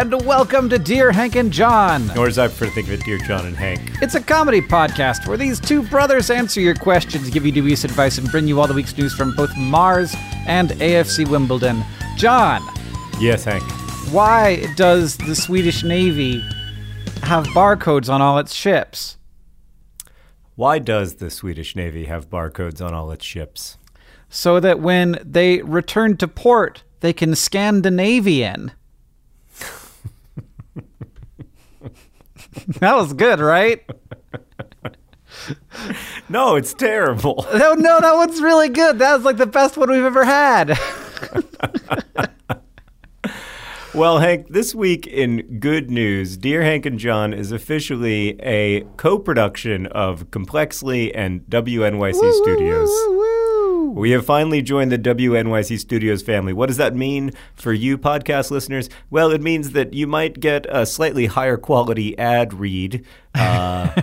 And welcome to Dear Hank and John. Or as I prefer to think of it, Dear John and Hank. It's a comedy podcast where these two brothers answer your questions, give you dubious advice, and bring you all the week's news from both Mars and AFC Wimbledon. John, Yes, Hank. why does the Swedish Navy have barcodes on all its ships? Why does the Swedish Navy have barcodes on all its ships? So that when they return to port, they can scan the Navy in. That was good, right? No, it's terrible. No, no, that one's really good. That was like the best one we've ever had. Well, Hank, this week in good news, Dear Hank and John is officially a co production of Complexly and WNYC Studios. We have finally joined the WNYC Studios family. What does that mean for you, podcast listeners? Well, it means that you might get a slightly higher quality ad read uh,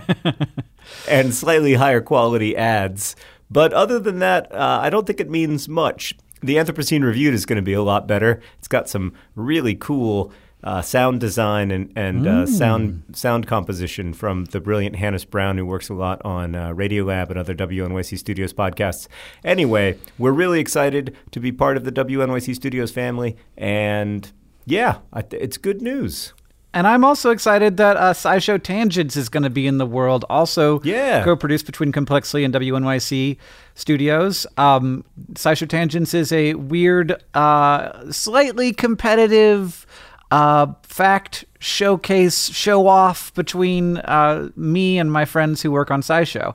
and slightly higher quality ads. But other than that, uh, I don't think it means much. The Anthropocene Reviewed is going to be a lot better. It's got some really cool uh, sound design and, and uh, sound sound composition from the brilliant Hannis Brown, who works a lot on uh, Radiolab and other WNYC Studios podcasts. Anyway, we're really excited to be part of the WNYC Studios family, and yeah, I th- it's good news. And I'm also excited that uh, SciShow Tangents is going to be in the world, also Yeah. co-produced between Complexly and WNYC Studios. Um, SciShow Tangents is a weird, uh, slightly competitive uh, fact showcase, show off between uh, me and my friends who work on SciShow.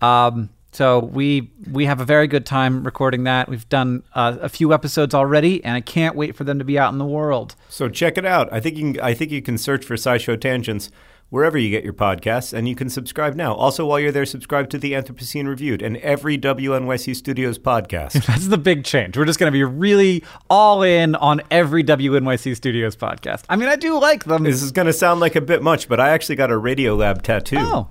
Um, so we we have a very good time recording that. We've done uh, a few episodes already, and I can't wait for them to be out in the world. So check it out. I think you can, I think you can search for SciShow Tangents wherever you get your podcasts, and you can subscribe now. Also, while you're there, subscribe to the Anthropocene Reviewed and every WNYC Studios podcast. That's the big change. We're just going to be really all in on every WNYC Studios podcast. I mean, I do like them. this is going to sound like a bit much, but I actually got a Radiolab tattoo. oh.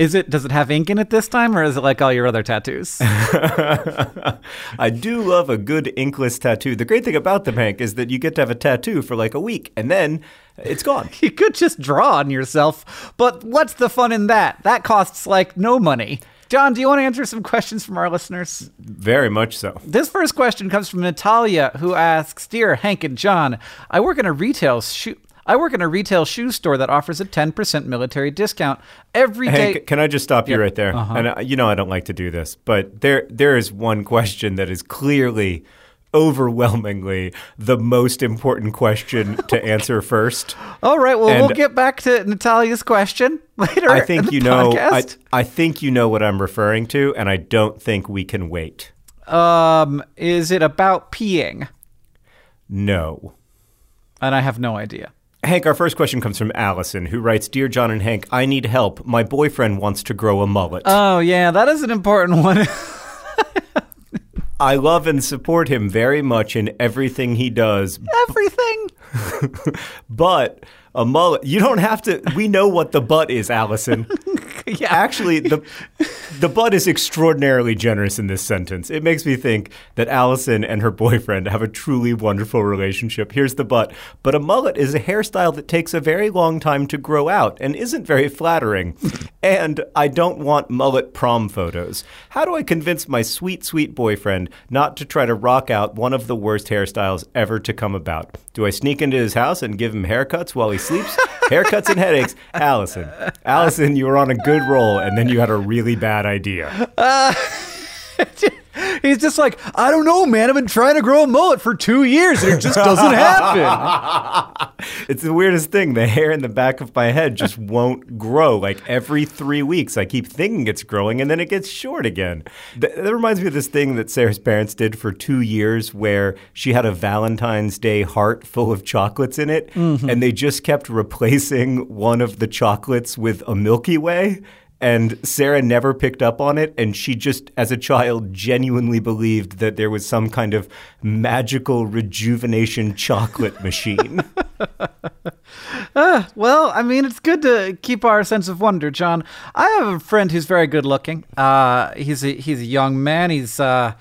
Is it does it have ink in it this time or is it like all your other tattoos? I do love a good inkless tattoo. The great thing about them, Hank, is that you get to have a tattoo for like a week, and then it's gone. you could just draw on yourself, but what's the fun in that? That costs like no money. John, do you want to answer some questions from our listeners? Very much so. This first question comes from Natalia, who asks, "Dear Hank and John, I work in a retail shoe. I work in a retail shoe store that offers a 10% military discount every day." Can I just stop you right there? Uh-huh. And uh, you know I don't like to do this, but there there is one question that is clearly overwhelmingly the most important question to answer first. All right, well, And- we'll get back to Natalia's question later. I in think you know I. I think you know what I'm referring to and I don't think we can wait. um, is it about peeing? No. And I have no idea. Hank, our first question comes from Allison, who writes Dear John and Hank, I need help. My boyfriend wants to grow a mullet. Oh yeah, that is an important one. I love and support him very much in everything he does, Everything. but a mullet. You don't have to. We know what the butt is, Allison. Yeah. Actually, the the butt is extraordinarily generous in this sentence. It makes me think that Allison and her boyfriend have a truly wonderful relationship. Here's the butt. But a mullet is a hairstyle that takes a very long time to grow out and isn't very flattering. and I don't want mullet prom photos. How do I convince my sweet, sweet boyfriend not to try to rock out one of the worst hairstyles ever to come about? Do I sneak into his house and give him haircuts while he sleeps? haircuts and headaches. Allison. Allison, you were on a good roll, and then you had a really bad idea. Uh, He's just like, I don't know, man. I've been trying to grow a mullet for two years and it just doesn't happen. It's the weirdest thing. The hair in the back of my head just won't grow. Like every three weeks, I keep thinking it's growing and then it gets short again. Th- that reminds me of this thing that Sarah's parents did for two years where she had a Valentine's Day heart full of chocolates in it mm-hmm. and they just kept replacing one of the chocolates with a Milky Way. And Sarah never picked up on it. And she just, as a child, genuinely believed that there was some kind of magical rejuvenation chocolate machine. Well, I mean, it's good to keep our sense of wonder, John. I have a friend who's very good looking. Uh, he's a, he's a young man. He's uh,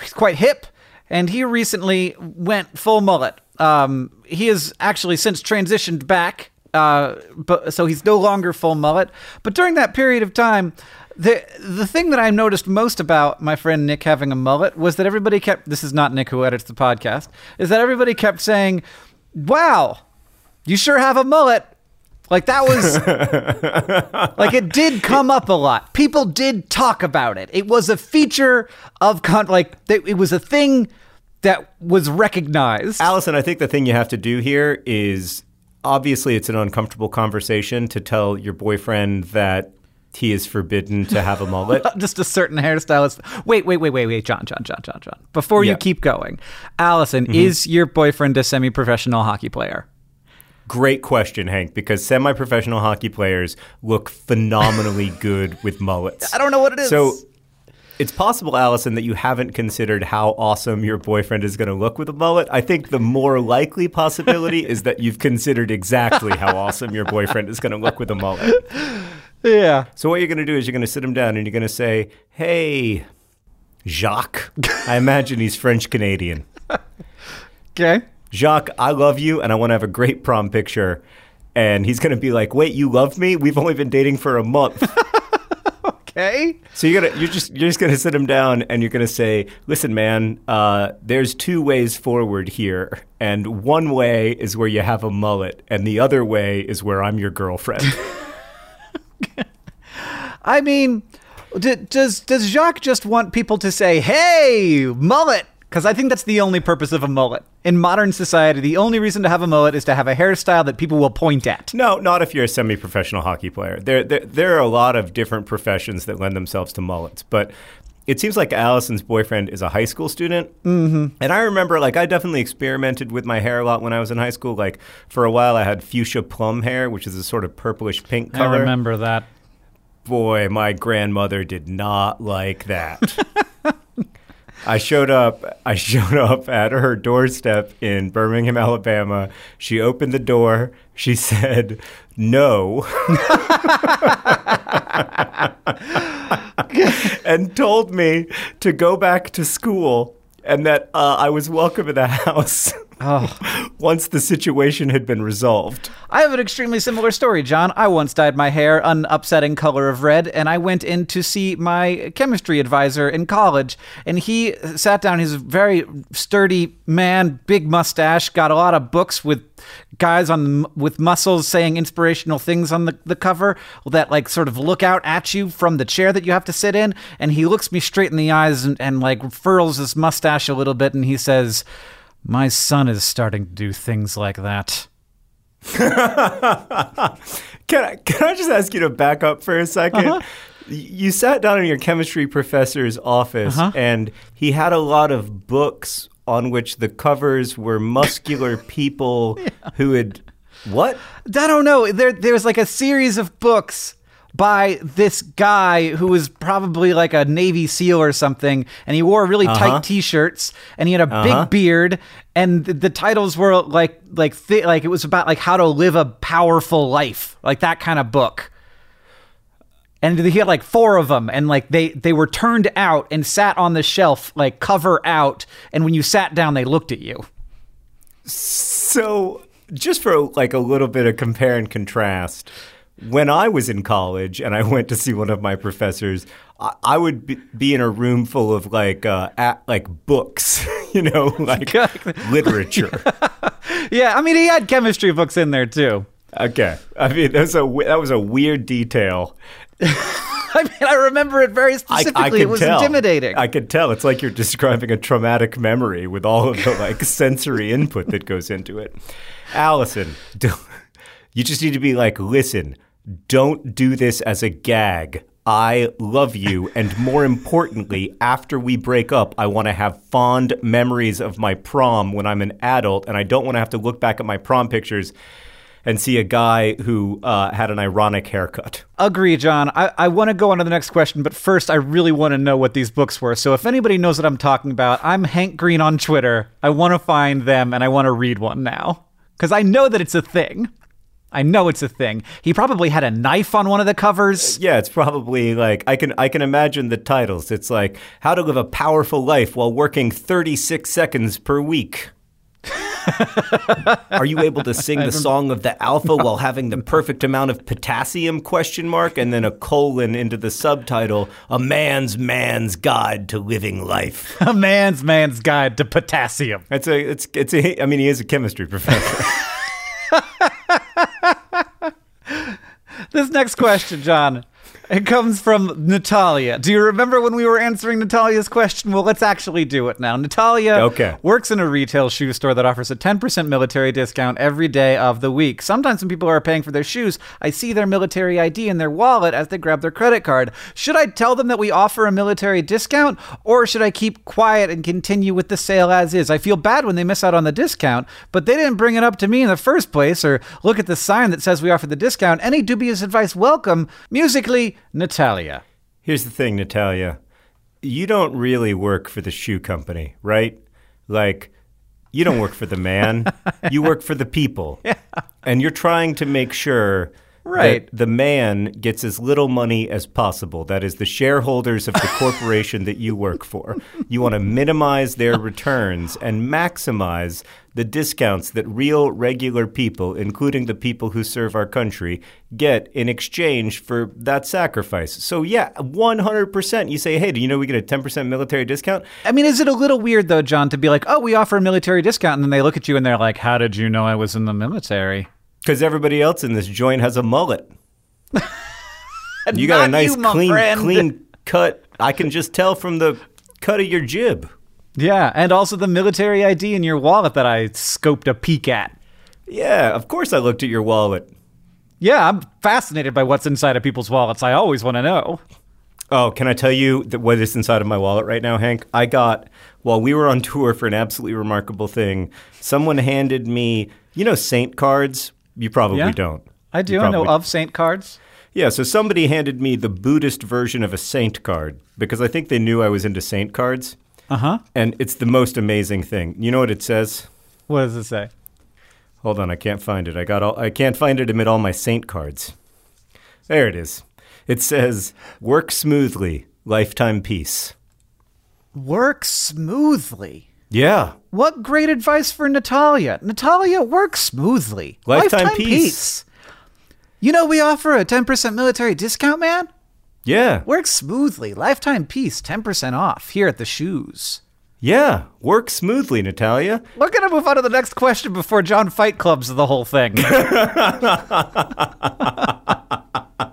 he's quite hip, and he recently went full mullet. Um, he has actually since transitioned back, uh, but so he's no longer full mullet. But during that period of time. The the thing that I noticed most about my friend Nick having a mullet was that everybody kept this is not Nick who edits the podcast is that everybody kept saying, "Wow, you sure have a mullet." Like that was like it did come up a lot. People did talk about it. It was a feature of con like it it was a thing that was recognized. Allison, I think the thing you have to do here is obviously it's an uncomfortable conversation to tell your boyfriend that he is forbidden to have a mullet. Just a certain hairstylist. Wait, wait, wait, wait, wait, John, John, John, John, John. Before you keep going, Allison, mm-hmm. is your boyfriend a semi-professional hockey player? Great question, Hank, because semi professional hockey players look phenomenally good with mullets. I don't know what it is. So it's possible, Allison, that you haven't considered how awesome your boyfriend is going to look with a mullet. I think the more likely possibility is that you've considered exactly how awesome your boyfriend is going to look with a mullet. yeah. So what you're going to do is you're going to sit him down and you're going to say, "Hey, Jacques." I imagine he's French Canadian. Okay. Jacques, I love you and I want to have a great prom picture. And he's going to be like, "Wait, you love me? We've only been dating for a month." Okay. So you're gonna you're just you're just gonna sit him down and you're gonna say, "Listen, man, uh, there's two ways forward here, and one way is where you have a mullet, and the other way is where I'm your girlfriend." I mean, d- does does Jacques just want people to say, "Hey, mullet"? Because I think that's the only purpose of a mullet in modern society. The only reason to have a mullet is to have a hairstyle that people will point at. no, not if you're a semi-professional hockey player. There, there there are a lot of different professions that lend themselves to mullets, but. It seems like Allison's boyfriend is a high school student. Mm-hmm. And I remember, like, I definitely experimented with my hair a lot when I was in high school. Like, for a while, I had fuchsia plum hair, which is a sort of purplish pink color. I remember that. boy, my grandmother did not like that. I showed up. I showed up at her doorstep in Birmingham, Alabama. She opened the door. She said, "No," and told me to go back to school and that uh, I was welcome in the house Oh. once the situation had been resolved. I have an extremely similar story, John. I once dyed my hair an upsetting color of red, and I went in to see my chemistry advisor in college. And he sat down. He's a very sturdy man, big mustache, got a lot of books with guys on with muscles saying inspirational things on the, the cover that like sort of look out at you from the chair that you have to sit in. And he looks me straight in the eyes and, and like furls his mustache a little bit, and he says, "My son is starting to do things like that." Can I, can I just ask you to back up for a 2nd Uh-huh. You sat down in your chemistry professor's office, Uh-huh. and he had a lot of books on which the covers were muscular people who had. What? I don't know. There, there was like a series of books by this guy who was probably like a Navy SEAL or something, and he wore really tight T-shirts, and he had a Uh-huh. big beard, and the, the titles were like like thi- like it was about like how to live a powerful life, like that kind of book. And he had like four of them, and like they they were turned out and sat on the shelf like cover out, and when you sat down, they looked at you. So, just for like a little bit of compare and contrast, when I was in college and I went to see one of my professors, I, I would be, be in a room full of like uh, at, like books, you know, like literature. Yeah, I mean he had chemistry books in there too. Okay, I mean that's a that was a weird detail. I mean, I remember it very specifically. I could it was tell. intimidating. I could tell. It's like you're describing a traumatic memory with all of the like sensory input that goes into it. Allison, you just need to be like, listen, don't do this as a gag. I love you, and more importantly, after we break up, I want to have fond memories of my prom when I'm an adult, and I don't want to have to look back at my prom pictures and see a guy who uh, had an ironic haircut. Agree, John. I, I want to go on to the next question, but first, I really want to know what these books were. So, if anybody knows what I'm talking about, I'm Hank Green on Twitter. I want to find them and I want to read one now because I know that it's a thing. I know it's a thing. He probably had a knife on one of the covers. Uh, yeah, it's probably like I can I can imagine the titles. It's like how to live a powerful life while working 36 seconds per week. Are you able to sing the song of the alpha while having the perfect amount of potassium question mark and then a colon into the subtitle a man's man's guide to living life. A man's man's guide to potassium. It's a it's it's a I mean he is a chemistry professor. This next question, John, it comes from Natalia. Do you remember when we were answering Natalia's question? Well, let's actually do it now. Natalia Okay. works in a retail shoe store that offers a 10% military discount every day of the week. Sometimes when people are paying for their shoes, I see their military ID in their wallet as they grab their credit card. Should I tell them that we offer a military discount, or should I keep quiet and continue with the sale as is? I feel bad when they miss out on the discount, but they didn't bring it up to me in the first place, or look at the sign that says we offer the discount. Any dubious advice welcome. Musically, Natalia. Here's the thing, Natalia. You don't really work for the shoe company, right? Like, you don't work for the man. you work for the people. And you're trying to make sure Right. the man gets as little money as possible. That is the shareholders of the corporation that you work for. You want to minimize their returns and maximize the discounts that real, regular people, including the people who serve our country, get in exchange for that sacrifice. So, yeah, 100%. You say, hey, do you know we get a 10% military discount? I mean, is it a little weird though, John, to be like, "Oh, we offer a military discount," and then they look at you and they're like, "How did you know I was in the military?" Because everybody else in this joint has a mullet. You got a nice, you, clean, friend. clean cut. I can just tell from the cut of your jib. Yeah, and also the military ID in your wallet that I scoped a peek at. Yeah, of course I looked at your wallet. Yeah, I'm fascinated by what's inside of people's wallets. I always want to know. Oh, can I tell you that what is inside of my wallet right now, Hank? I got while we were on tour for an absolutely remarkable thing. Someone handed me, you know, Saint cards. You probably Yeah. don't. I do. You I know of Saint cards. Yeah, so somebody handed me the Buddhist version of a Saint card because I think they knew I was into Saint cards, Uh huh. and it's the most amazing thing. You know what it says? What does it say? Hold on, I can't find it. I got all I can't find it amid all my saint cards. There it is. It says, "Work smoothly, lifetime peace." Work smoothly. Yeah. What great advice for Natalia. Natalia, work smoothly. Lifetime peace. You know, we offer a 10% military discount, man. Yeah. Work smoothly. Lifetime peace, 10% off here at the shoes. Yeah. Work smoothly, Natalia. We're going to move on to the next question before John Fight Clubs the whole thing.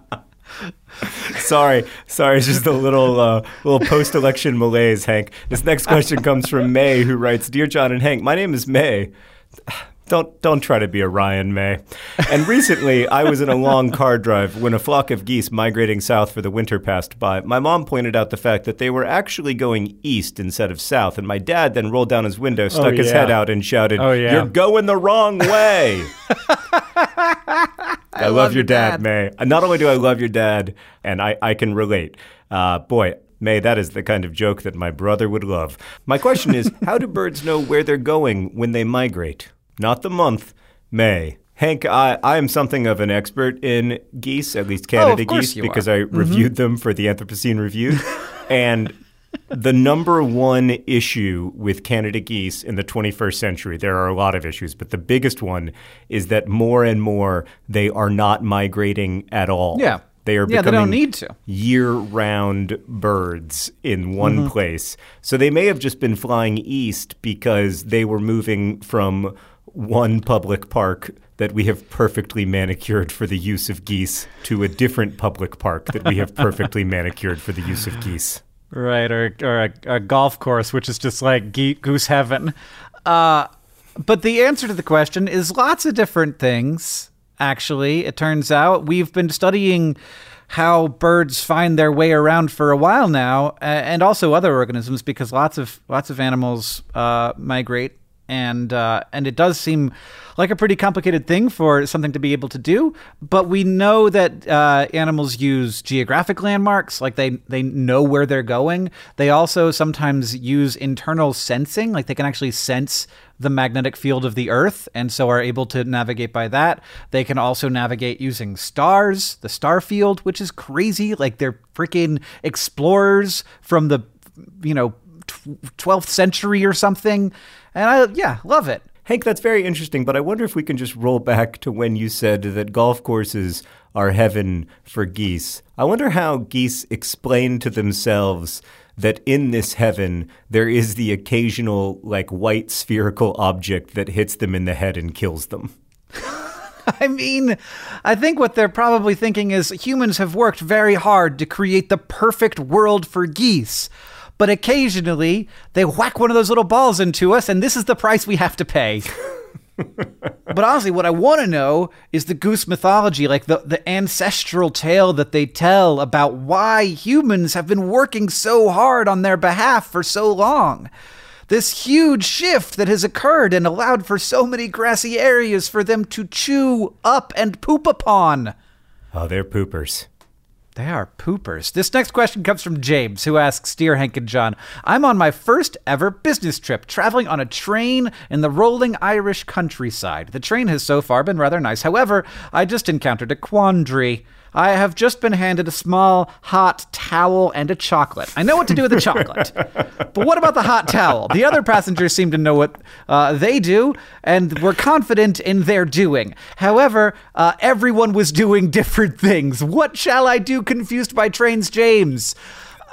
Sorry, sorry, it's just a little uh, little post-election malaise, Hank. This next question comes from May, who writes, "Dear John and Hank, my name is May." Don't don't try to be a Ryan May. And recently, I was in a long car drive when a flock of geese migrating south for the winter passed by. My mom pointed out the fact that they were actually going east instead of south, and my dad then rolled down his window, stuck his yeah. head out, and shouted, Oh, yeah. "You're going the wrong way!" I, love, your dad, May. Uh, Not only do I love your dad, and I, I can relate. Uh, boy, May, that is the kind of joke that my brother would love. My question is how do birds know where they're going when they migrate? Not the month, May. Hank, I, I am something of an expert in geese, at least Canada course geese, because are. Mm-hmm. I reviewed them for the Anthropocene Review. and the number one issue with Canada geese in the 21st century, there are a lot of issues, but the biggest one is that more and more they are not migrating at all. Yeah. They are Yeah, they becoming don't need to. year-round birds in one Mm-hmm. place. So they may have just been flying east because they were moving from one public park that we have perfectly manicured for the use of geese to a different public park that we have perfectly manicured for the use of geese. Right, or or a, a golf course, which is just like goose heaven. Uh, but the answer to the question is lots of different things. Actually, it turns out we've been studying how birds find their way around for a while now, and also other organisms, because lots of lots of animals uh, migrate and uh, and it does seem like a pretty complicated thing for something to be able to do. But we know that uh, animals use geographic landmarks, like they they know where they're going. They also sometimes use internal sensing, like they can actually sense the magnetic field of the Earth, and so are able to navigate by that. They can also navigate using stars, the star field, which is crazy. Like they're freaking explorers from the you know. 12th century or something and I yeah, love it. Hank, that's very interesting, but I wonder if we can just roll back to when you said that golf courses are heaven for geese. I wonder how geese explain to themselves that in this heaven there is the occasional, like, white spherical object that hits them in the head and kills them. I mean, I think what they're probably thinking is humans have worked very hard to create the perfect world for geese. But occasionally, they whack one of those little balls into us, and this is the price we have to pay. but honestly, what I want to know is the goose mythology, like the, the ancestral tale that they tell about why humans have been working so hard on their behalf for so long. This huge shift that has occurred and allowed for so many grassy areas for them to chew up and poop upon. Oh, they're poopers. They are poopers. This next question comes from James, who asks Dear Hank and John, I'm on my first ever business trip, traveling on a train in the rolling Irish countryside. The train has so far been rather nice. However, I just encountered a quandary. I have just been handed a small hot towel and a chocolate. I know what to do with the chocolate. but what about the hot towel? The other passengers seem to know what uh, they do and were confident in their doing. However, uh, everyone was doing different things. What shall I do? Confused by trains, James.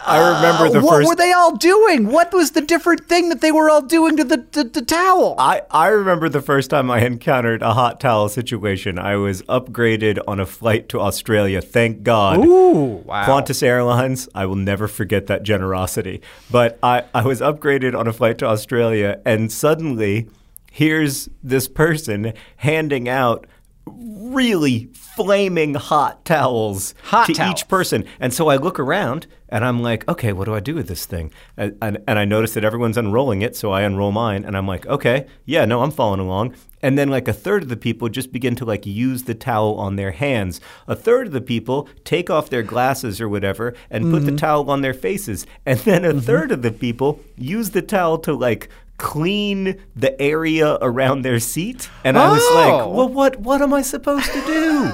I remember the Uh, what first. were they all doing? What was the different thing that they were all doing to the, the, the towel? I, I remember the first time I encountered a hot towel situation. I was upgraded on a flight to Australia. Thank God. Ooh, wow. Qantas Airlines, I will never forget that generosity. But I, I was upgraded on a flight to Australia, and suddenly here's this person handing out really flaming hot towels Hot to towels. each person. And so I look around and I'm like, okay, what do I do with this thing? And, and, and I notice that everyone's unrolling it, so I unroll mine and I'm like, okay, yeah, no, I'm following along. And then like a third of the people just begin to like use the towel on their hands. A third of the people take off their glasses or whatever and put the mm-hmm. towel on their faces. And then a mm-hmm. third of the people use the towel to like clean the area around their seat. And I was like, Oh. well, what what am I supposed to do?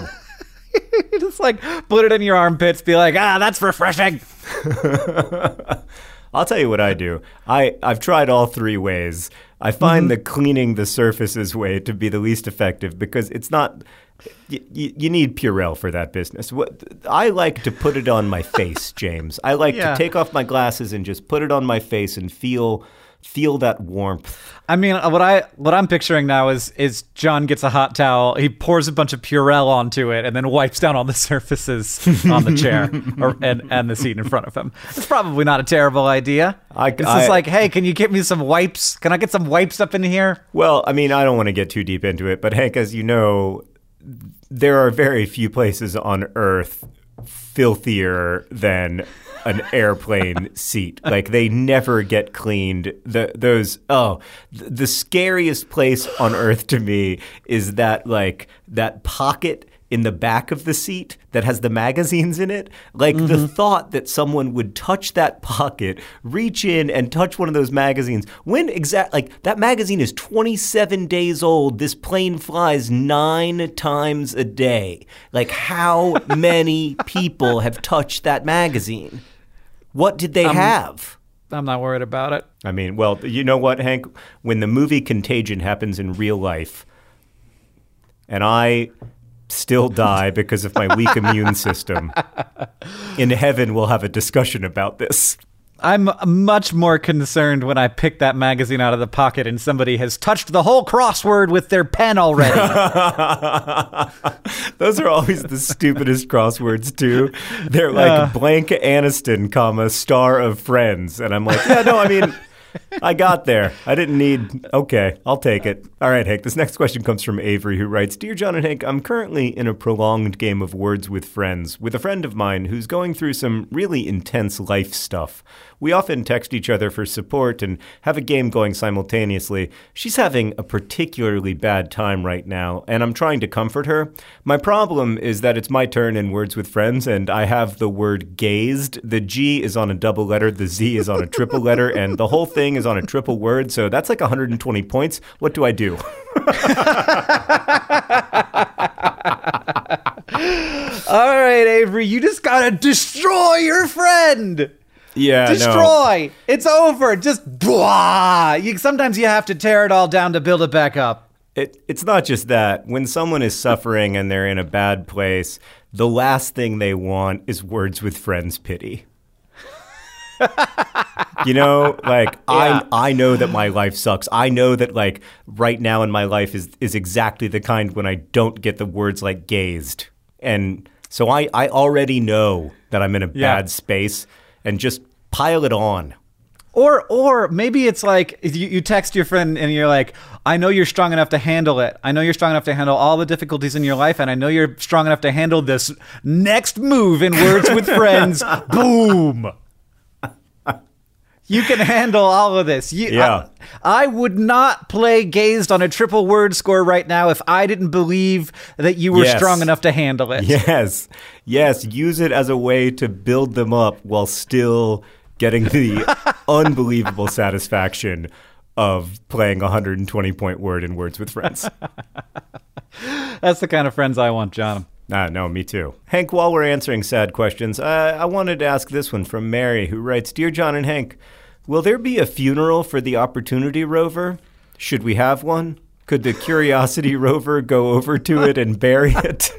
Just like put it in your armpits, be like, ah, that's refreshing. I'll tell you what I do. I, I've tried all three ways. I find the cleaning the surfaces way to be the least effective because it's not. Y- y- you need Purell for that business. What I like to put it on my face, James. I like Yeah. to take off my glasses and just put it on my face and feel feel that warmth. I mean, uh, what I what I'm picturing now is is John gets a hot towel, he pours a bunch of Purell onto it, and then wipes down all the surfaces on the chair or, and and the seat in front of him. It's probably not a terrible idea. I- it's I- just like, hey, can you get me some wipes? Can I get some wipes up in here? Well, I mean, I don't want to get too deep into it, but Hank, as you know, there are very few places on Earth filthier than an airplane seat. Like they never get cleaned. The those oh, th- the scariest place on Earth to me is that like that pocket in the back of the seat that has the magazines in it. Like mm-hmm. the thought that someone would touch that pocket, reach in and touch one of those magazines. When exactly, like that magazine is 27 days old. This plane flies 9 times a day. Like how many people have touched that magazine? What did they um, have? I'm not worried about it. I mean, well, you know what, Hank? When the movie Contagion happens in real life, and I still die because of my weak immune system. In heaven, we'll have a discussion about this. I'm much more concerned when I pick that magazine out of the pocket and somebody has touched the whole crossword with their pen already. Those are always the stupidest crosswords too. They're like uh, Blanca Aniston, comma star of Friends, and I'm like, yeah, no, I mean. I got there. I didn't need. Okay, I'll take it. All right, Hank. This next question comes from Avery, who writes Dear John and Hank, I'm currently in a prolonged game of words with friends with a friend of mine who's going through some really intense life stuff. We often text each other for support and have a game going simultaneously. She's having a particularly bad time right now, and I'm trying to comfort her. My problem is that it's my turn in Words with Friends, and I have the word gazed. The G is on a double letter, the Z is on a triple letter, and the whole thing is on a triple word, so that's like 120 points. What do I do? All right, Avery, you just gotta destroy your friend. Yeah, destroy. No. It's over. Just blah. You, sometimes you have to tear it all down to build it back up. It, it's not just that. When someone is suffering and they're in a bad place, the last thing they want is words with friends pity. You know, like yeah. I I know that my life sucks. I know that like right now in my life is is exactly the kind when I don't get the words like gazed. And so I I already know that I'm in a yeah. bad space and just pile it on. Or or maybe it's like you, you text your friend and you're like, I know you're strong enough to handle it. I know you're strong enough to handle all the difficulties in your life, and I know you're strong enough to handle this next move in Words with Friends. Boom. You can handle all of this. You, yeah. I, I, would not play Gazed on a triple word score right now if I didn't believe that you were yes. strong enough to handle it. Yes. Yes. Use it as a way to build them up while still getting the unbelievable satisfaction of playing a 120 point word in Words with Friends. That's the kind of friends I want, John. Ah, no, me too. Hank, while we're answering sad questions, uh, I wanted to ask this one from Mary, who writes Dear John and Hank, Will there be a funeral for the Opportunity rover? Should we have one? Could the Curiosity rover go over to it and bury it?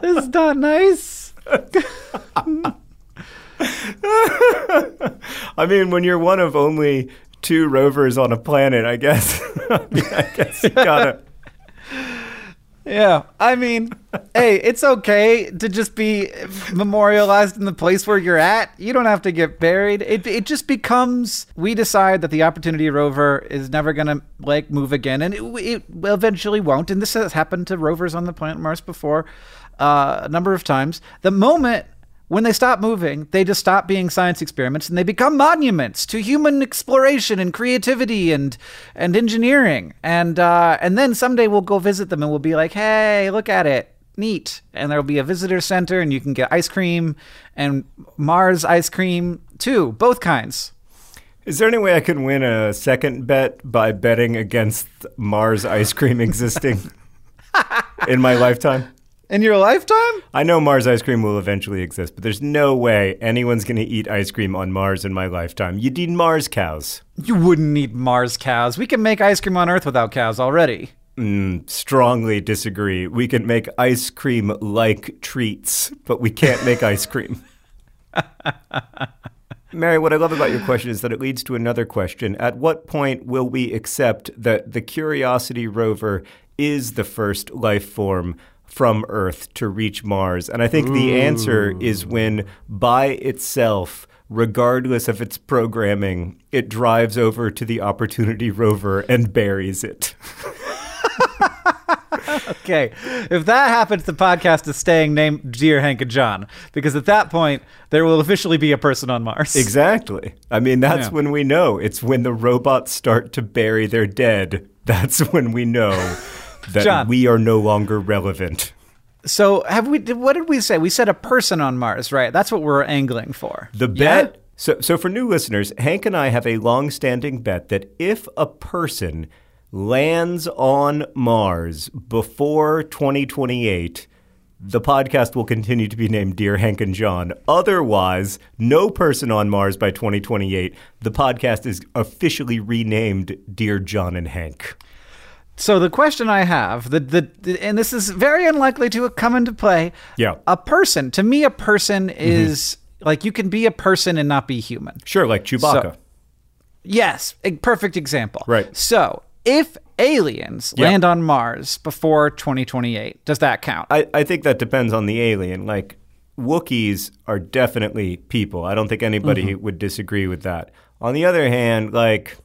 this, is not nice. I mean, when you're one of only two rovers on a planet, I guess. I, mean, I guess you gotta. Yeah, I mean, hey, it's okay to just be memorialized in the place where you're at. You don't have to get buried. It it just becomes we decide that the Opportunity rover is never gonna like move again, and it, it eventually won't. And this has happened to rovers on the planet Mars before uh, a number of times. The moment when they stop moving, they just stop being science experiments and they become monuments to human exploration and creativity and and engineering. And uh, and then someday we'll go visit them and we'll be like, hey, look at it, neat. And there'll be a visitor center and you can get ice cream and Mars ice cream too, both kinds. Is there any way I can win a second bet by betting against Mars ice cream existing in my lifetime? In your lifetime? I know Mars ice cream will eventually exist, but there's no way anyone's going to eat ice cream on Mars in my lifetime. You'd need Mars cows. You wouldn't need Mars cows. We can make ice cream on Earth without cows already. Mm, strongly disagree. We can make ice cream like treats, but we can't make ice cream. Mary, what I love about your question is that it leads to another question. At what point will we accept that the Curiosity rover is the first life form from Earth to reach Mars? And I think Ooh. the answer is when by itself, regardless of its programming, it drives over to the Opportunity rover and buries it. okay, if that happens, the podcast is staying named Dear Hank and John because at that point there will officially be a person on Mars. Exactly. I mean, that's Yeah. when we know. It's when the robots start to bury their dead. That's when we know that John. we are no longer relevant. So have we? What did we say? We said a person on Mars, right? That's what we're angling for. The Yeah? bet. So, so for new listeners, Hank and I have a long-standing bet that if a person lands on Mars before 2028, the podcast will continue to be named Dear Hank and John. Otherwise, no person on Mars by 2028, the podcast is officially renamed Dear John and Hank. So the question I have, the, the and this is very unlikely to come into play. Yeah. A person, to me, a person mm-hmm. is like you can be a person and not be human. Sure, like Chewbacca. So- Yes, a perfect example. Right. So if aliens Yeah. land on Mars before 2028, does that count? I, I think that depends on the alien. Like, Wookiees are definitely people. I don't think anybody mm-hmm. would disagree with that. On the other hand, like,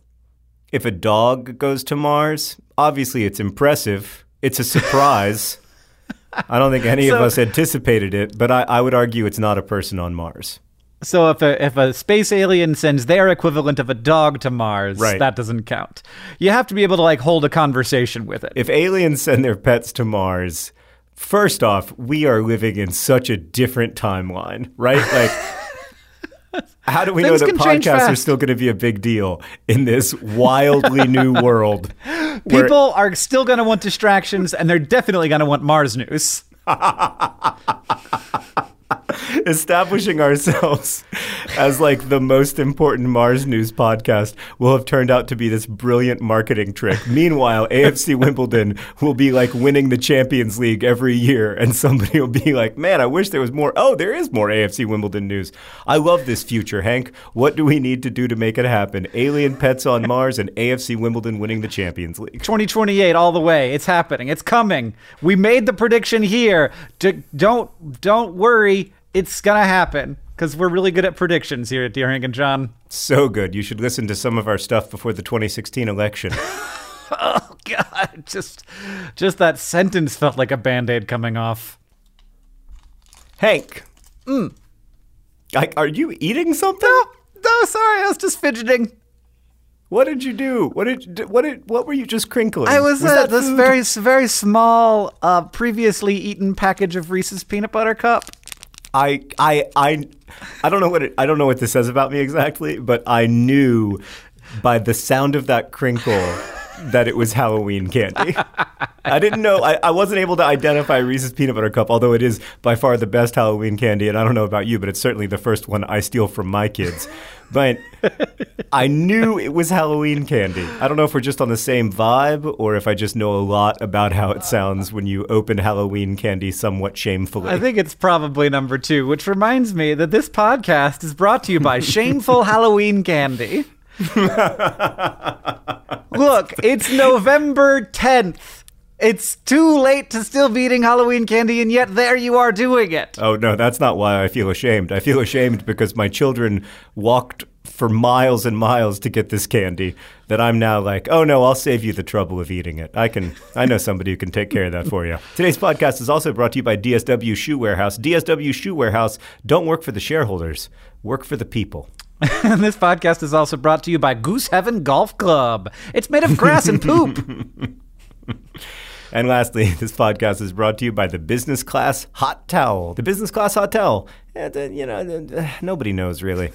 if a dog goes to Mars, obviously it's impressive. It's a surprise. I don't think any of us anticipated it, but I, I would argue it's not a person on Mars. So if a if a space alien sends their equivalent of a dog to Mars, Right. that doesn't count. You have to be able to like hold a conversation with it. If aliens send their pets to Mars, first off, we are living in such a different timeline, right? Like, how do we Things know that podcasts are still going to be a big deal in this wildly new world? where- People are still going to want distractions, and they're definitely going to want Mars news. establishing ourselves as like the most important Mars news podcast will have turned out to be this brilliant marketing trick. Meanwhile, AFC Wimbledon will be like winning the Champions League every year, and somebody will be like, "Man, I wish there was more." Oh, there is more AFC Wimbledon news. I love this future, Hank. What do we need to do to make it happen? Alien pets on Mars and AFC Wimbledon winning the Champions League. 2028 all the way. It's happening. It's coming. We made the prediction here. D- don't don't worry. It's to happen because we're really good at predictions here at Dear Hank and John. So good. You should listen to some of our stuff before the 2016 election. Oh God, just just that sentence felt like a band-aid coming off. Hank. mm. I, are you eating something? No, no, sorry, I was just fidgeting. What did you do? What did what did what were you just crinkling? I was, uh, that this food? very very small, uh, previously eaten package of Reese's peanut butter cup. I I I I don't know what it, I don't know what this says about me exactly, but I knew by the sound of that crinkle that it was Halloween candy. I didn't know I, I wasn't able to identify Reese's peanut butter cup, although it is by far the best Halloween candy, and I don't know about you, but it's certainly the first one I steal from my kids. But I knew it was Halloween candy. I don't know if we're just on the same vibe or if I just know a lot about how it sounds when you open Halloween candy somewhat shamefully. I think it's probably number two, which reminds me that this podcast is brought to you by Shameful Halloween Candy. Look, it's November 10th. It's too late to still be eating Halloween candy, and yet there you are doing it. Oh no, that's not why I feel ashamed. I feel ashamed because my children walked for miles and miles to get this candy that I'm now like, "Oh no, I'll save you the trouble of eating it. I can I know somebody who can take care of that for you." Today's podcast is also brought to you by DSW Shoe Warehouse. DSW Shoe Warehouse don't work for the shareholders, work for the people. And this podcast is also brought to you by Goose Heaven Golf Club. It's made of grass and poop. And lastly, this podcast is brought to you by the Business Class Hot Towel. The Business Class Hot Towel, eh, you know, uh, nobody knows really.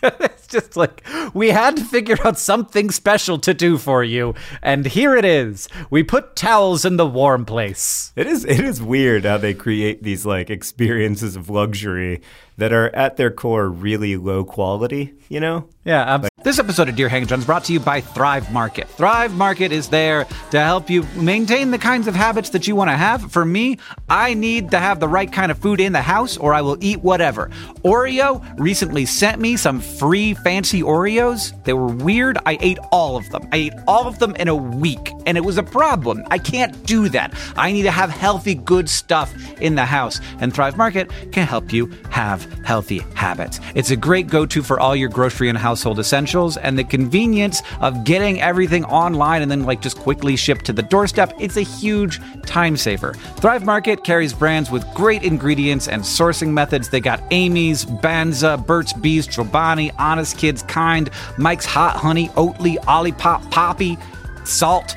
it's just like we had to figure out something special to do for you, and here it is. We put towels in the warm place. It is it is weird how they create these like experiences of luxury that are at their core really low quality, you know? Yeah. Um, this episode of Dear Hang John is brought to you by Thrive Market. Thrive Market is there to help you maintain the kinds of habits that you want to have. For me, I need to have the right kind of food in the house or I will eat whatever. Oreo recently sent me some free fancy Oreos. They were weird. I ate all of them. I ate all of them in a week, and it was a problem. I can't do that. I need to have healthy, good stuff in the house, and Thrive Market can help you have healthy habits. It's a great go to for all your grocery and household essentials and the convenience of getting everything online and then like just quickly shipped to the doorstep. It's a huge time saver. Thrive Market carries brands with great ingredients and sourcing methods. They got Amy's, Banza, Burt's Bees, Chobani, Honest Kids, Kind, Mike's Hot Honey, Oatly, Olipop, Poppy, Salt.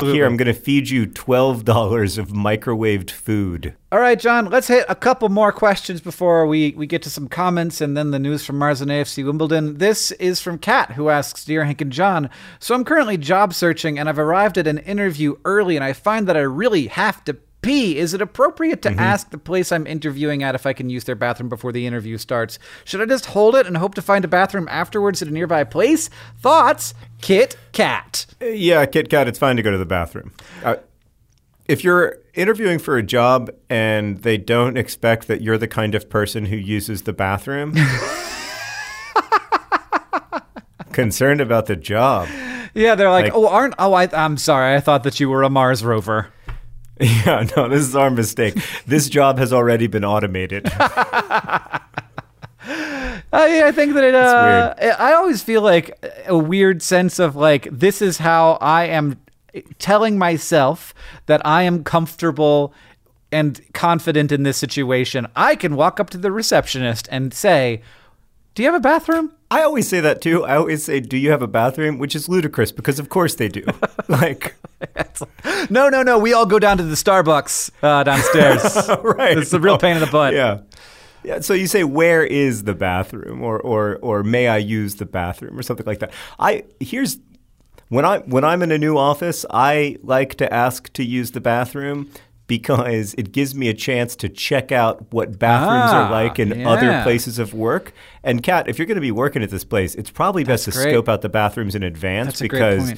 Here, I'm going to feed you $12 of microwaved food. All right, John, let's hit a couple more questions before we, we get to some comments and then the news from Mars and AFC Wimbledon. This is from Kat, who asks Dear Hank and John, So I'm currently job searching and I've arrived at an interview early and I find that I really have to pee. Is it appropriate to ask the place I'm interviewing at if I can use their bathroom before the interview starts? Should I just hold it and hope to find a bathroom afterwards at a nearby place? Thoughts? Kit Kat. Uh, Yeah, Kit Kat, it's fine to go to the bathroom. Uh, if you're interviewing for a job and they don't expect that you're the kind of person who uses the bathroom, concerned about the job. Yeah, they're like, Like- oh, aren't, oh, I, I'm sorry. I thought that you were a Mars rover. Yeah, no, this is our mistake. This job has already been automated. I, I think that it. Uh, I always feel like a weird sense of like this is how I am telling myself that I am comfortable and confident in this situation. I can walk up to the receptionist and say, "Do you have a bathroom?" I always say that too. I always say, "Do you have a bathroom?" Which is ludicrous because of course they do. like, No, no, no. We all go down to the Starbucks uh, downstairs. right? It's a real pain in the butt. Yeah. Yeah, so you say where is the bathroom or or or may I use the bathroom or something like that. I here's when I when I'm in a new office, I like to ask to use the bathroom because it gives me a chance to check out what bathrooms Ah, are like in yeah. other places of work. And Kat, if you're going to be working at this place, it's probably best to great. scope out the bathrooms in advance That's because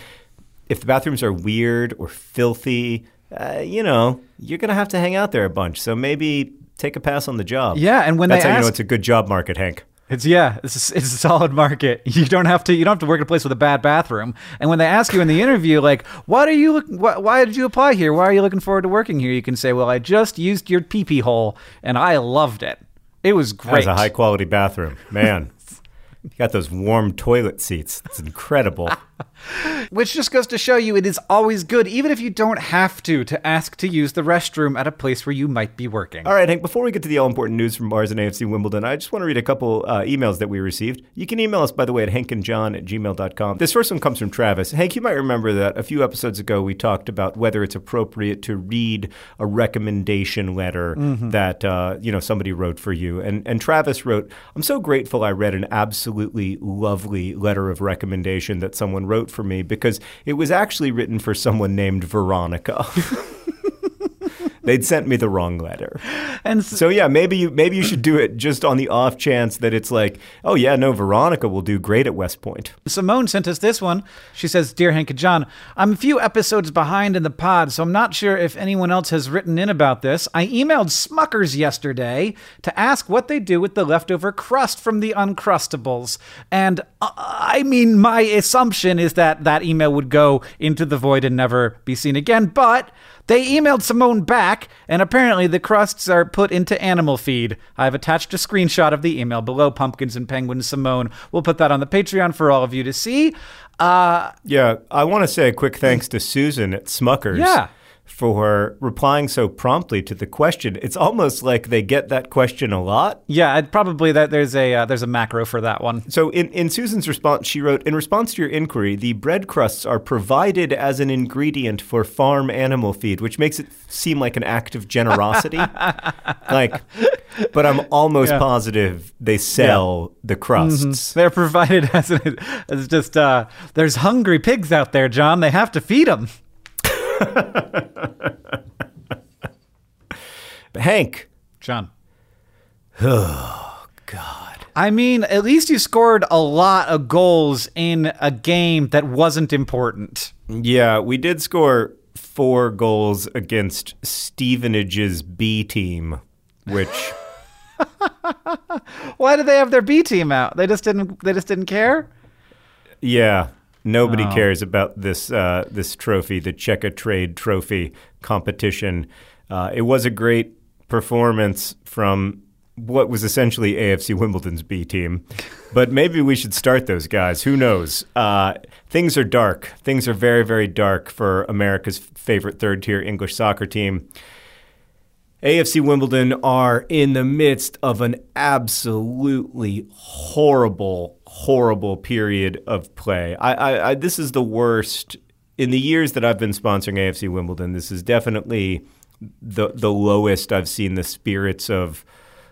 if the bathrooms are weird or filthy, uh, you know, you're going to have to hang out there a bunch. So maybe take a pass on the job. Yeah, and when That's they how you know it's a good job market, Hank. It's yeah, it's a, it's a solid market. You don't have to you don't have to work in a place with a bad bathroom. And when they ask you in the interview, like, why do you look? Why, why did you apply here? Why are you looking forward to working here? You can say, well, I just used your pee pee hole and I loved it. It was great. That's a high quality bathroom. Man, you got those warm toilet seats. It's incredible. Which just goes to show you it is always good, even if you don't have to, to ask to use the restroom at a place where you might be working. All right, Hank, before we get to the all important news from Mars and AFC Wimbledon, I just want to read a couple uh, emails that we received. You can email us, by the way, at hankandjohn at gmail.com. This first one comes from Travis. Hank, you might remember that a few episodes ago we talked about whether it's appropriate to read a recommendation letter that uh, you know somebody wrote for you. And, and Travis wrote, I'm so grateful I read an absolutely lovely letter of recommendation that someone wrote for me because it was actually written for someone named Veronica. They'd sent me the wrong letter. And s- So yeah, maybe you maybe you should do it just on the off chance that it's like, oh yeah, no, Veronica will do great at West Point. Simone sent us this one. She says, Dear Hank and John, I'm a few episodes behind in the pod, so I'm not sure if anyone else has written in about this. I emailed Smuckers yesterday to ask what they do with the leftover crust from the Uncrustables. And uh, I mean, my assumption is that that email would go into the void and never be seen again, but. They emailed Simone back, and apparently the crusts are put into animal feed. I've attached a screenshot of the email below Pumpkins and Penguins Simone. We'll put that on the Patreon for all of you to see. Uh, Yeah, I want to say a quick thanks to Susan at Smuckers. Yeah. For replying so promptly to the question. It's almost like they get that question a lot. Yeah, probably that there's a uh, there's a macro for that one. So in, in Susan's response, she wrote, in response to your inquiry, the bread crusts are provided as an ingredient for farm animal feed, which makes it seem like an act of generosity. like, but I'm almost Yeah. positive they sell the crusts. They're provided as an, as just uh, there's hungry pigs out there, John. They have to feed them. Hank, John. oh God, I mean, at least you scored a lot of goals in a game that wasn't important. yeah, we did score four goals against Stevenage's B team, which. Why did they have their B team out? They just didn't. They just didn't care. Yeah, nobody Oh. cares about this uh, this trophy, the Checkatrade Trophy competition. Uh, it was a great performance from what was essentially AFC Wimbledon's B team, but maybe we should start those guys. Who knows? Uh, things are dark. Things are very, very dark for America's favorite third tier English soccer team. AFC Wimbledon are in the midst of an absolutely horrible, horrible period of play. I, I, I, this is the worst in the years that I've been sponsoring AFC Wimbledon. This is definitely the the lowest I've seen the spirits of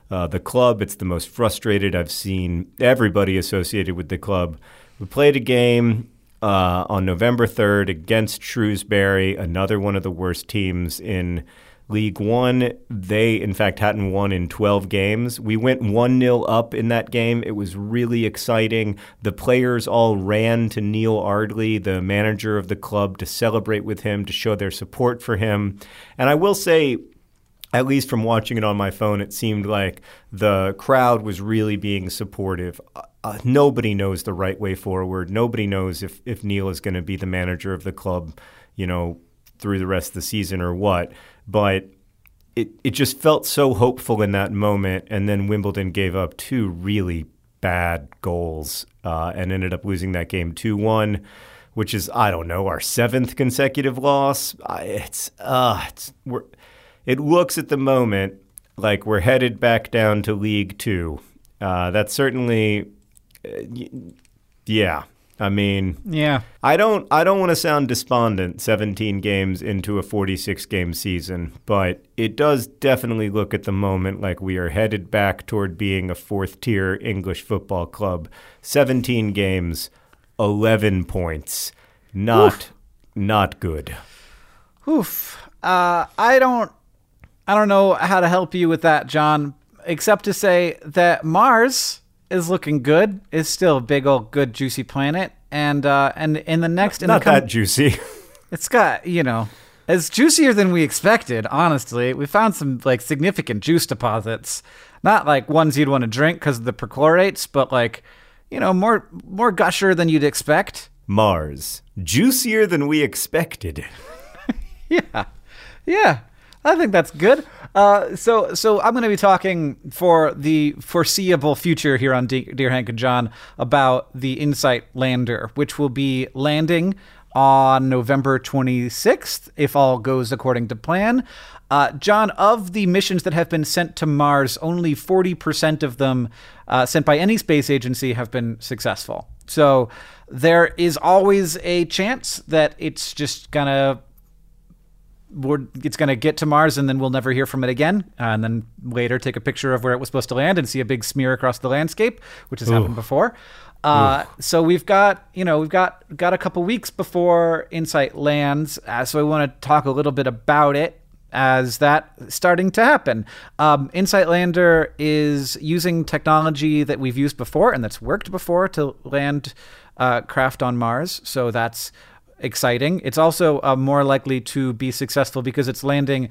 uh, the club. It's the most frustrated I've seen everybody associated with the club. We played a game uh, on November 3rd against Shrewsbury, another one of the worst teams in League One. They, in fact, hadn't won in 12 games. We went 1 0 up in that game. It was really exciting. The players all ran to Neil Ardley, the manager of the club, to celebrate with him, to show their support for him. And I will say, at least from watching it on my phone, it seemed like the crowd was really being supportive. Uh, uh, nobody knows the right way forward. Nobody knows if, if Neil is going to be the manager of the club, you know, through the rest of the season or what. But it, it just felt so hopeful in that moment. And then Wimbledon gave up two really bad goals uh, and ended up losing that game 2 1, which is, I don't know, our seventh consecutive loss. It's, uh, it's, we're, it looks at the moment like we're headed back down to League Two. Uh, that's certainly, uh, yeah. I mean, Yeah. I don't I don't want to sound despondent 17 games into a 46 game season, but it does definitely look at the moment like we are headed back toward being a fourth tier English football club. 17 games, 11 points. Not not good. Oof. Uh, I don't. I don't know how to help you with that, John. Except to say that Mars is looking good. Is still a big old good juicy planet, and uh, and in the next in Not the com- that juicy. it's got you know it's juicier than we expected. Honestly, we found some like significant juice deposits. Not like ones you'd want to drink because of the perchlorates, but like you know more more gusher than you'd expect. Mars, juicier than we expected. Yeah, yeah, I think that's good. Uh, so, so I'm going to be talking for the foreseeable future here on De- Dear Hank and John about the Insight Lander, which will be landing on November 26th, if all goes according to plan. Uh, John, of the missions that have been sent to Mars, only 40% of them uh, sent by any space agency have been successful. So there is always a chance that it's just going to it's going to get to Mars and then we'll never hear from it again. Uh, and then later take a picture of where it was supposed to land and see a big smear across the landscape, which has happened before. Uh, so we've got, you know, we've got got a couple weeks before Insight lands. Uh, so I want to talk a little bit about it as that starting to happen. Um, Insight Lander is using technology that we've used before and that's worked before to land uh, craft on Mars. So that's exciting. It's also uh, more likely to be successful because it's landing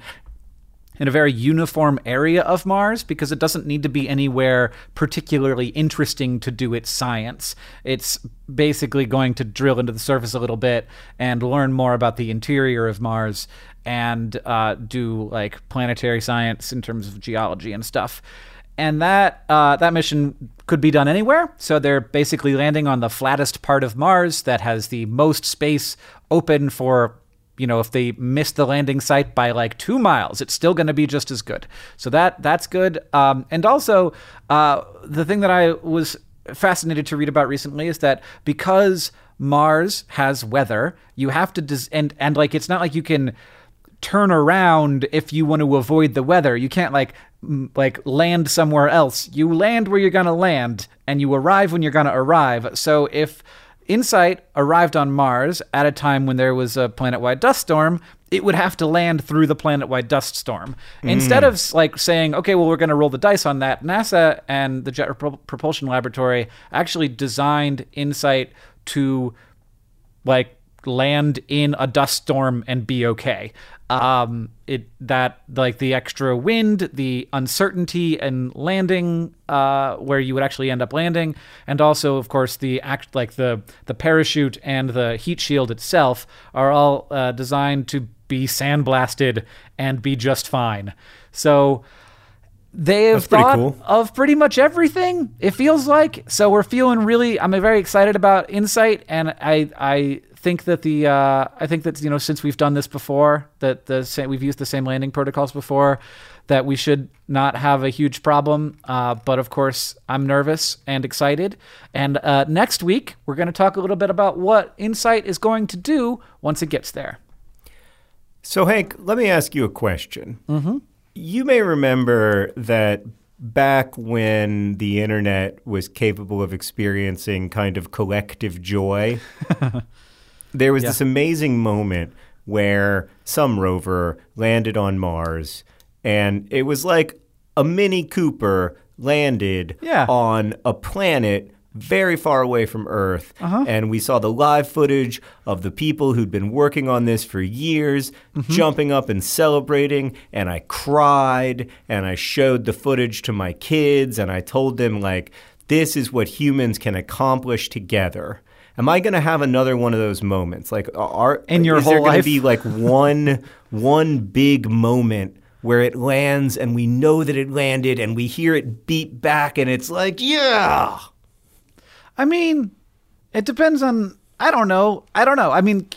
in a very uniform area of Mars because it doesn't need to be anywhere particularly interesting to do its science. It's basically going to drill into the surface a little bit and learn more about the interior of Mars and uh, do like planetary science in terms of geology and stuff. And that uh, that mission could be done anywhere. So they're basically landing on the flattest part of Mars that has the most space open for you know if they miss the landing site by like two miles it's still going to be just as good. So that that's good. Um, and also uh, the thing that i was fascinated to read about recently is that because mars has weather you have to des- and and like it's not like you can turn around if you want to avoid the weather. You can't like like land somewhere else you land where you're going to land and you arrive when you're going to arrive so if Insight arrived on Mars at a time when there was a planet wide dust storm. It would have to land through the planet wide dust storm. Hmm. Instead of like saying, okay, well, we're going to roll the dice on that, NASA and the Jet Pro- Propulsion Laboratory actually designed Insight to like land in a dust storm and be okay. Um, it that like the extra wind, the uncertainty and landing, uh, where you would actually end up landing, and also of course the act like the the parachute and the heat shield itself are all uh, designed to be sandblasted and be just fine. So they have thought cool. of pretty much everything. It feels like so we're feeling really. I'm very excited about Insight, and I I think that the uh, I think that you know since we've done this before, that the we've used the same landing protocols before, that we should not have a huge problem. Uh, but of course, I'm nervous and excited. And uh, next week we're going to talk a little bit about what Insight is going to do once it gets there. So, Hank, let me ask you a question. Mm-hmm. You may remember that back when the internet was capable of experiencing kind of collective joy, there was this amazing moment where some rover landed on Mars, and it was like a Mini Cooper landed Yeah. on a planet very far away from Earth. Uh-huh. And we saw the live footage of the people who'd been working on this for years mm-hmm. jumping up and celebrating. And I cried and I showed the footage to my kids and I told them, like, this is what humans can accomplish together. Am I going to have another one of those moments? Like, are In your is there whole gonna life? be like one one big moment where it lands and we know that it landed and we hear it beat back and it's like, yeah. I mean, it depends on. I don't know. I don't know. I mean,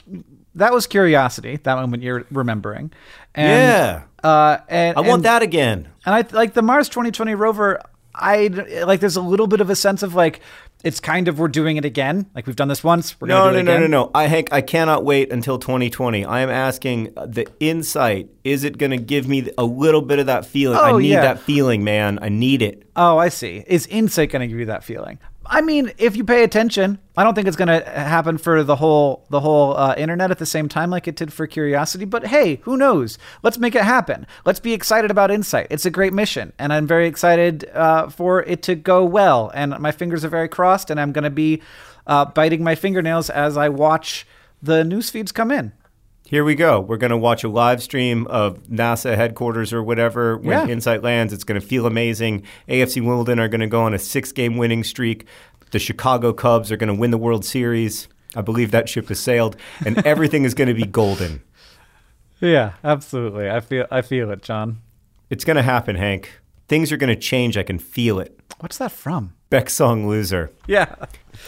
that was curiosity. That moment you're remembering. And, Yeah. Uh, and I want and- that again. And I like the Mars 2020 rover. I like. There's a little bit of a sense of like it's kind of we're doing it again. Like we've done this once. We're No, gonna no, do no, it no, again. no. I Hank, I cannot wait until 2020. I am asking the insight. Is it going to give me a little bit of that feeling? Oh, I need yeah. that feeling, man. I need it. Oh, I see. Is Insight going to give you that feeling? I mean, if you pay attention, I don't think it's going to happen for the whole the whole uh, internet at the same time like it did for Curiosity. But hey, who knows? Let's make it happen. Let's be excited about Insight. It's a great mission, and I'm very excited uh, for it to go well. And my fingers are very crossed, and I'm going to be uh, biting my fingernails as I watch the news feeds come in. Here we go. We're going to watch a live stream of NASA headquarters or whatever when Yeah. Insight lands. It's going to feel amazing. AFC Wimbledon are going to go on a six game winning streak. The Chicago Cubs are going to win the World Series. I believe that ship has sailed, and everything is going to be golden. Yeah, absolutely. I feel I feel it, John. It's going to happen, Hank. Things are going to change. I can feel it. What's that from? Beck Song Loser. Yeah.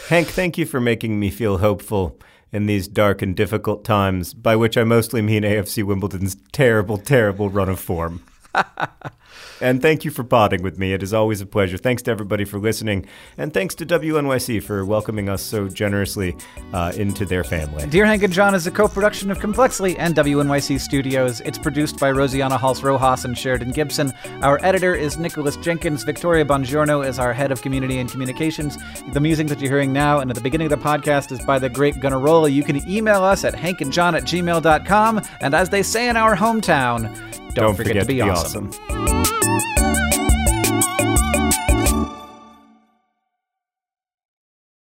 Hank, thank you for making me feel hopeful in these dark and difficult times, by which I mostly mean AFC Wimbledon's terrible, terrible run of form. and thank you for potting with me. It is always a pleasure. Thanks to everybody for listening, and thanks to WNYC for welcoming us so generously uh, into their family. Dear Hank and John is a co-production of Complexly and WNYC Studios. It's produced by Rosianna Halse Rojas and Sheridan Gibson. Our editor is Nicholas Jenkins. Victoria Bongiorno is our head of community and communications. The music that you're hearing now and at the beginning of the podcast is by the great Gunnarolla. You can email us at hankandjohn at gmail.com. And as they say in our hometown, don't, forget, to be, awesome. awesome.